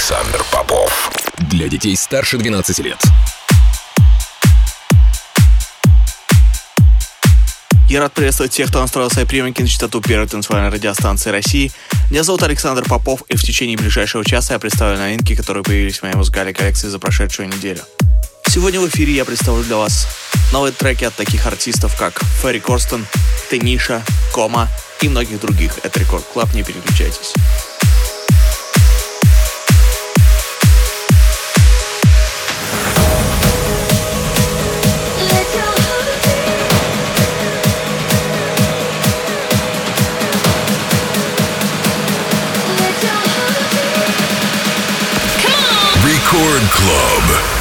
Александр Попов. Для детей старше 12 лет. Я рад приветствовать тех, кто настроил свои приемники на частоту первой танцевальной радиостанции России. Меня зовут Александр Попов, и в течение ближайшего часа я представлю новинки, которые появились в моей музыкальной коллекции за прошедшую неделю. Сегодня в эфире я представлю для вас новые треки от таких артистов, как Ферри Корстон, Тениша, Кома и многих других. Это Record Club, не переключайтесь. Record Club.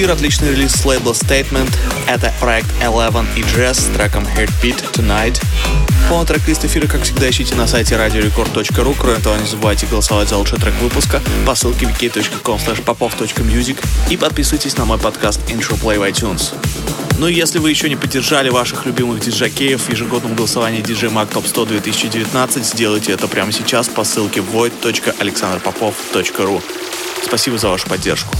Эфир, отличный релиз с лейбла Statement. Это проект Eleven и Jazz с треком Heartbeat Tonight. Полный трек-лист эфира, как всегда, ищите на сайте radiorecord.ru. Кроме того, не забывайте голосовать за лучший трек выпуска по ссылке wiki.com popov.music и подписывайтесь на мой подкаст Intro Play в iTunes. Ну и если вы еще не поддержали ваших любимых диджакеев в ежегодном голосовании DJ Mag Top 100 2019, сделайте это прямо сейчас по ссылке void.alexanderpopov.ru. Спасибо за вашу поддержку.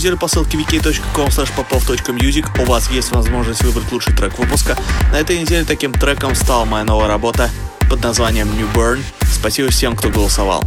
Неделю по ссылке wiki.com popov.music у вас есть возможность выбрать лучший трек выпуска. На этой неделе таким треком стала моя новая работа под названием New Burn. Спасибо всем, кто голосовал.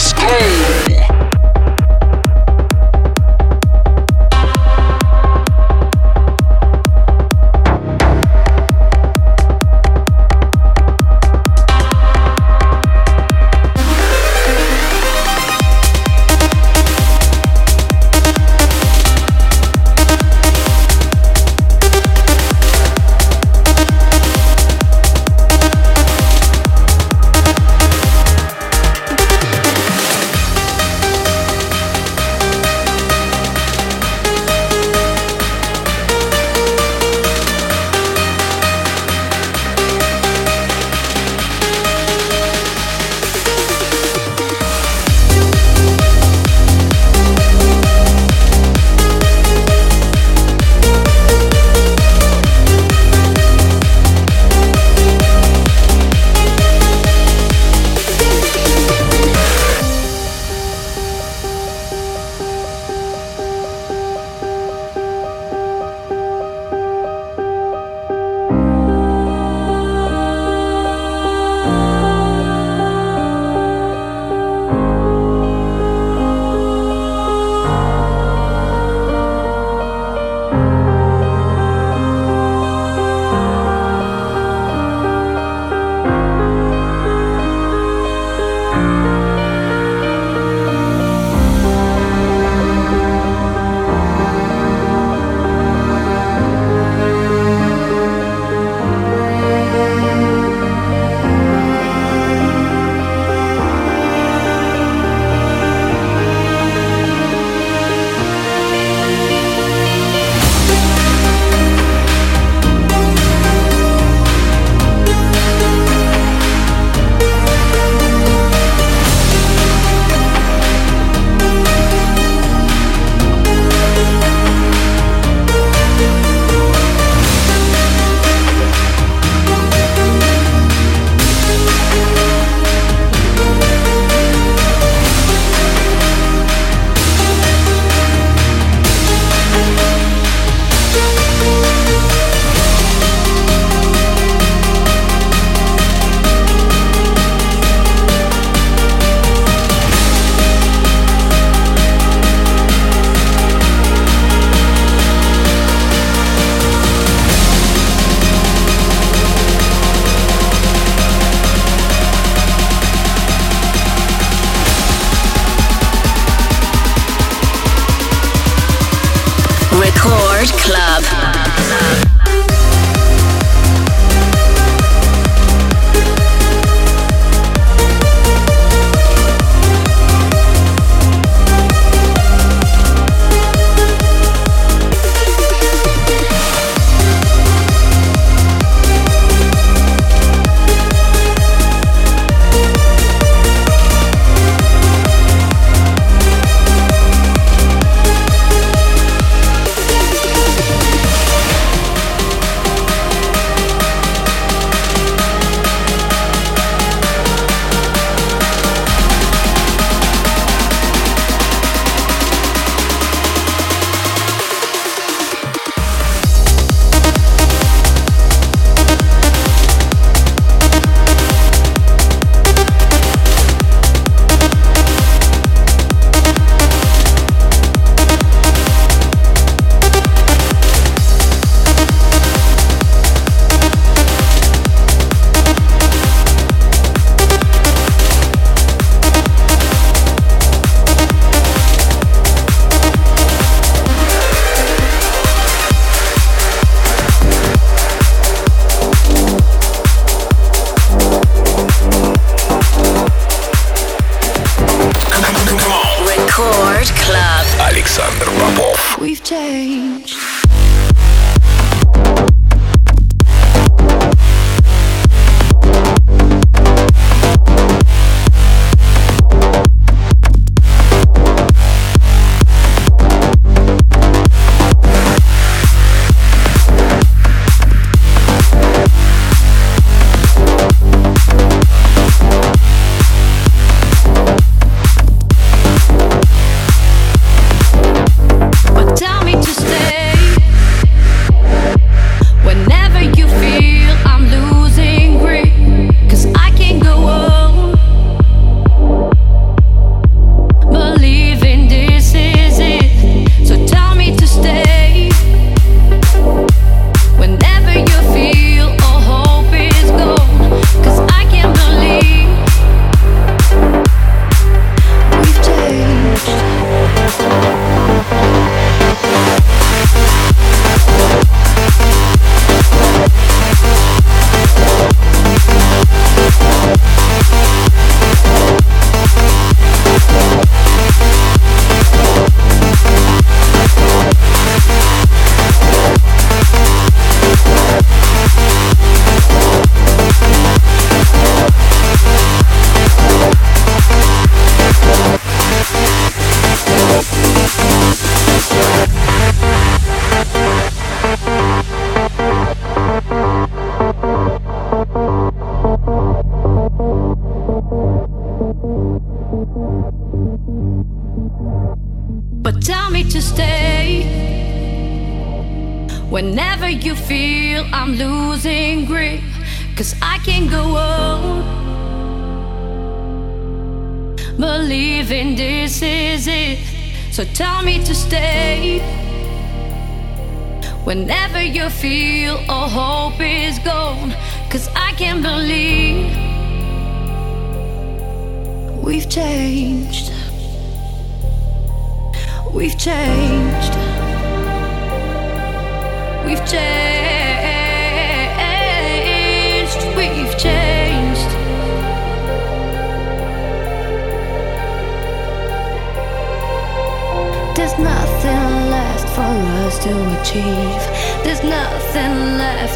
Let's go!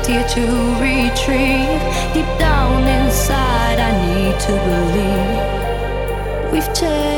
Here to retrieve Deep down inside, I need to believe we've changed.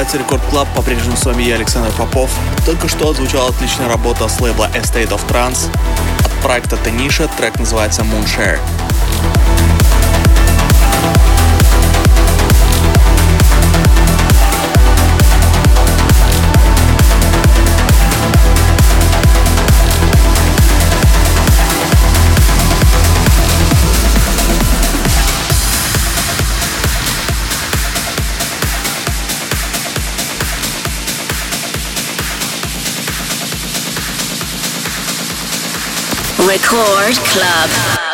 Продолжается Record Club. По-прежнему с вами я, Александр Попов. Только что звучала отличная работа с лейбла A State of Trance от проекта Таниша. Трек называется Moonshare. Record Club.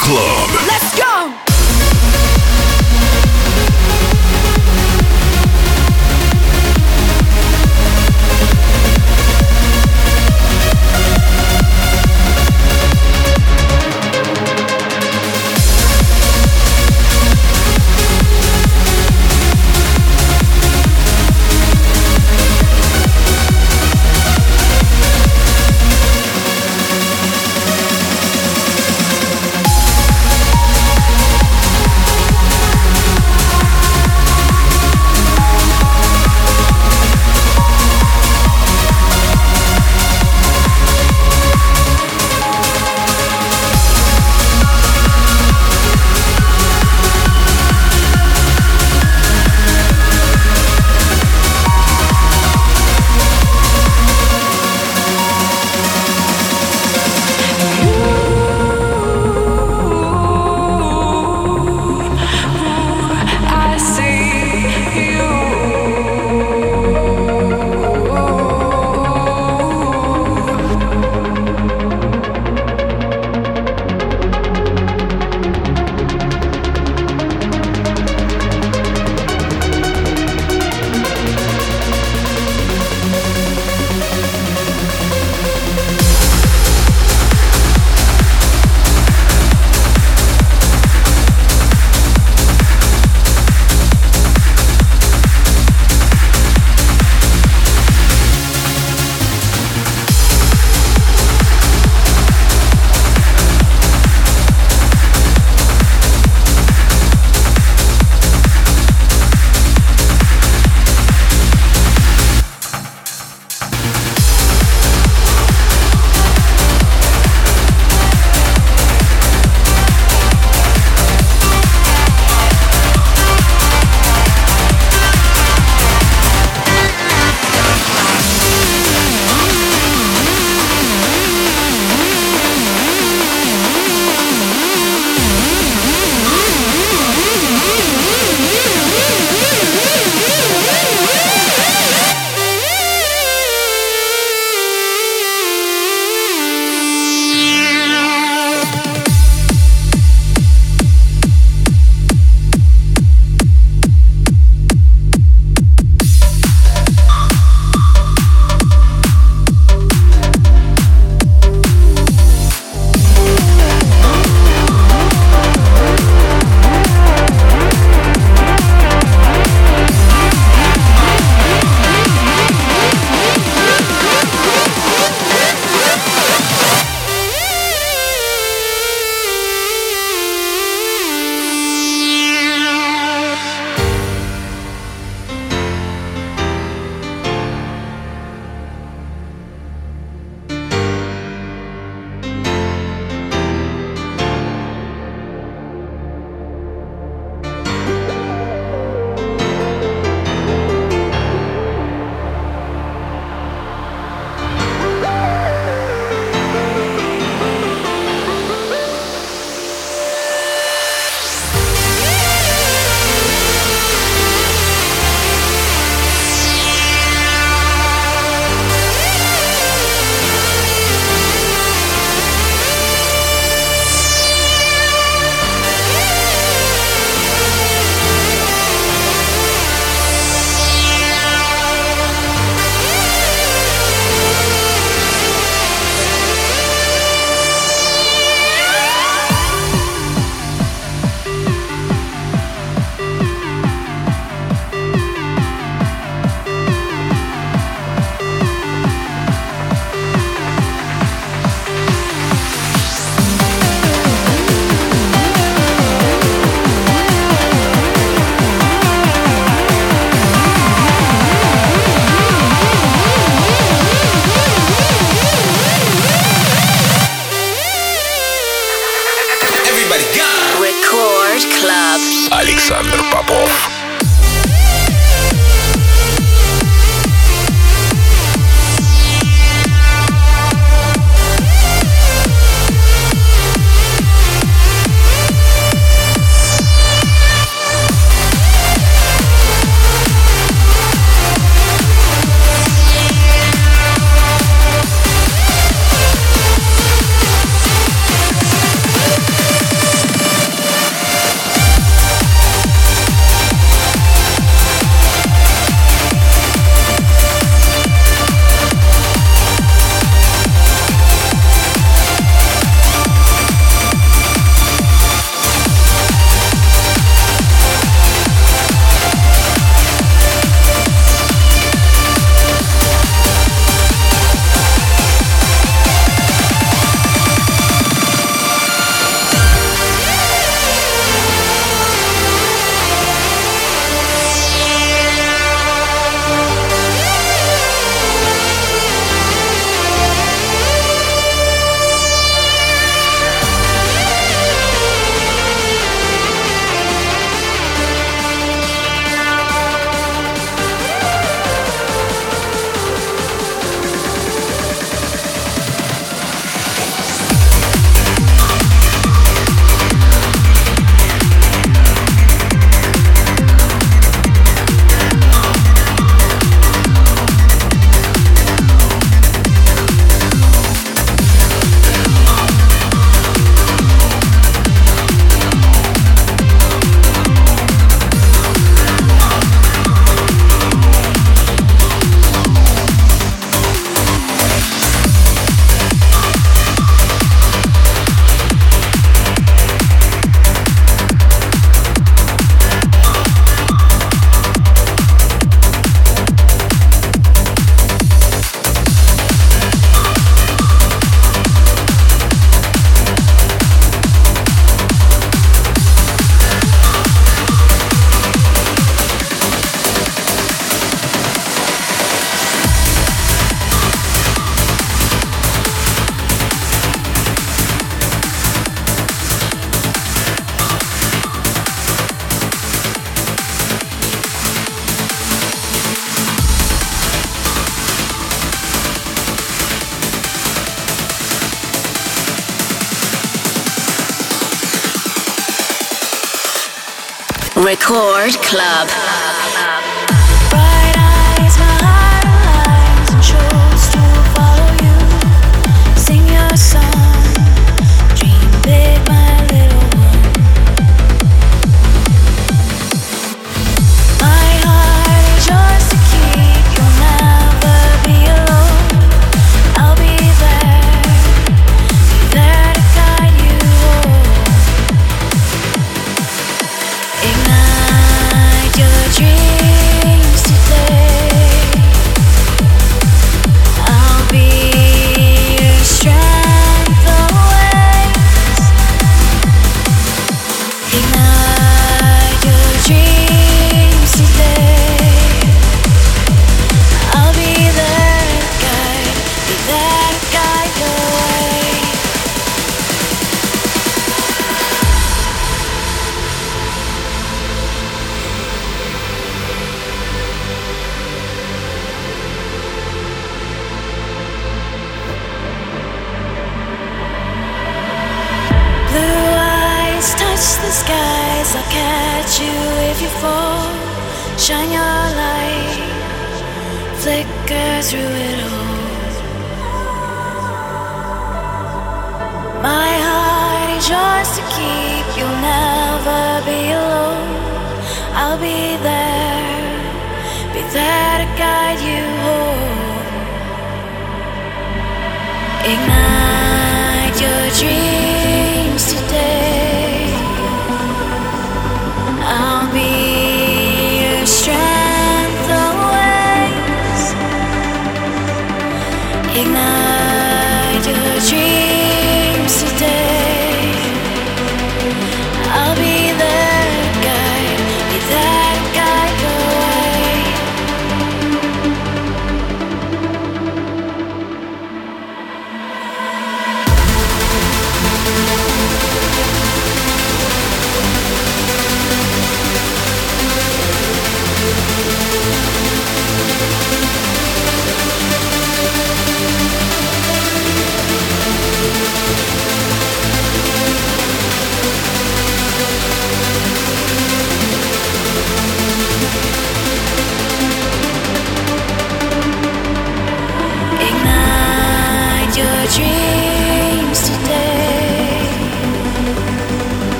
Club.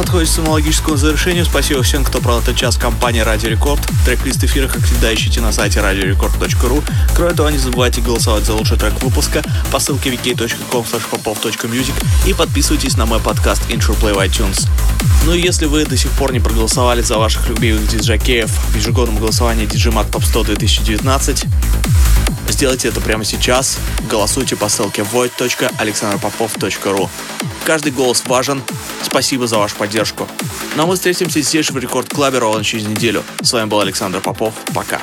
Подходит к самому логическому завершению. Спасибо всем, кто провел этот час компании Радио Рекорд. Трек-лист эфира, как всегда, ищите на сайте radiorecord.ru. Кроме того, не забывайте голосовать за лучший трек выпуска по ссылке wiki.com и подписывайтесь на мой подкаст Intro Play в iTunes. Ну и если вы до сих пор не проголосовали за ваших любимых диджакеев в ежегодном голосовании DJ Mag Top 100 2019, сделайте это прямо сейчас. Голосуйте по ссылке void.alexanderpopov.ru Каждый голос важен. Спасибо за вашу поддержку. Ну а мы встретимся здесь в Рекорд Клабе ровно через неделю. С вами был Александр Попов. Пока.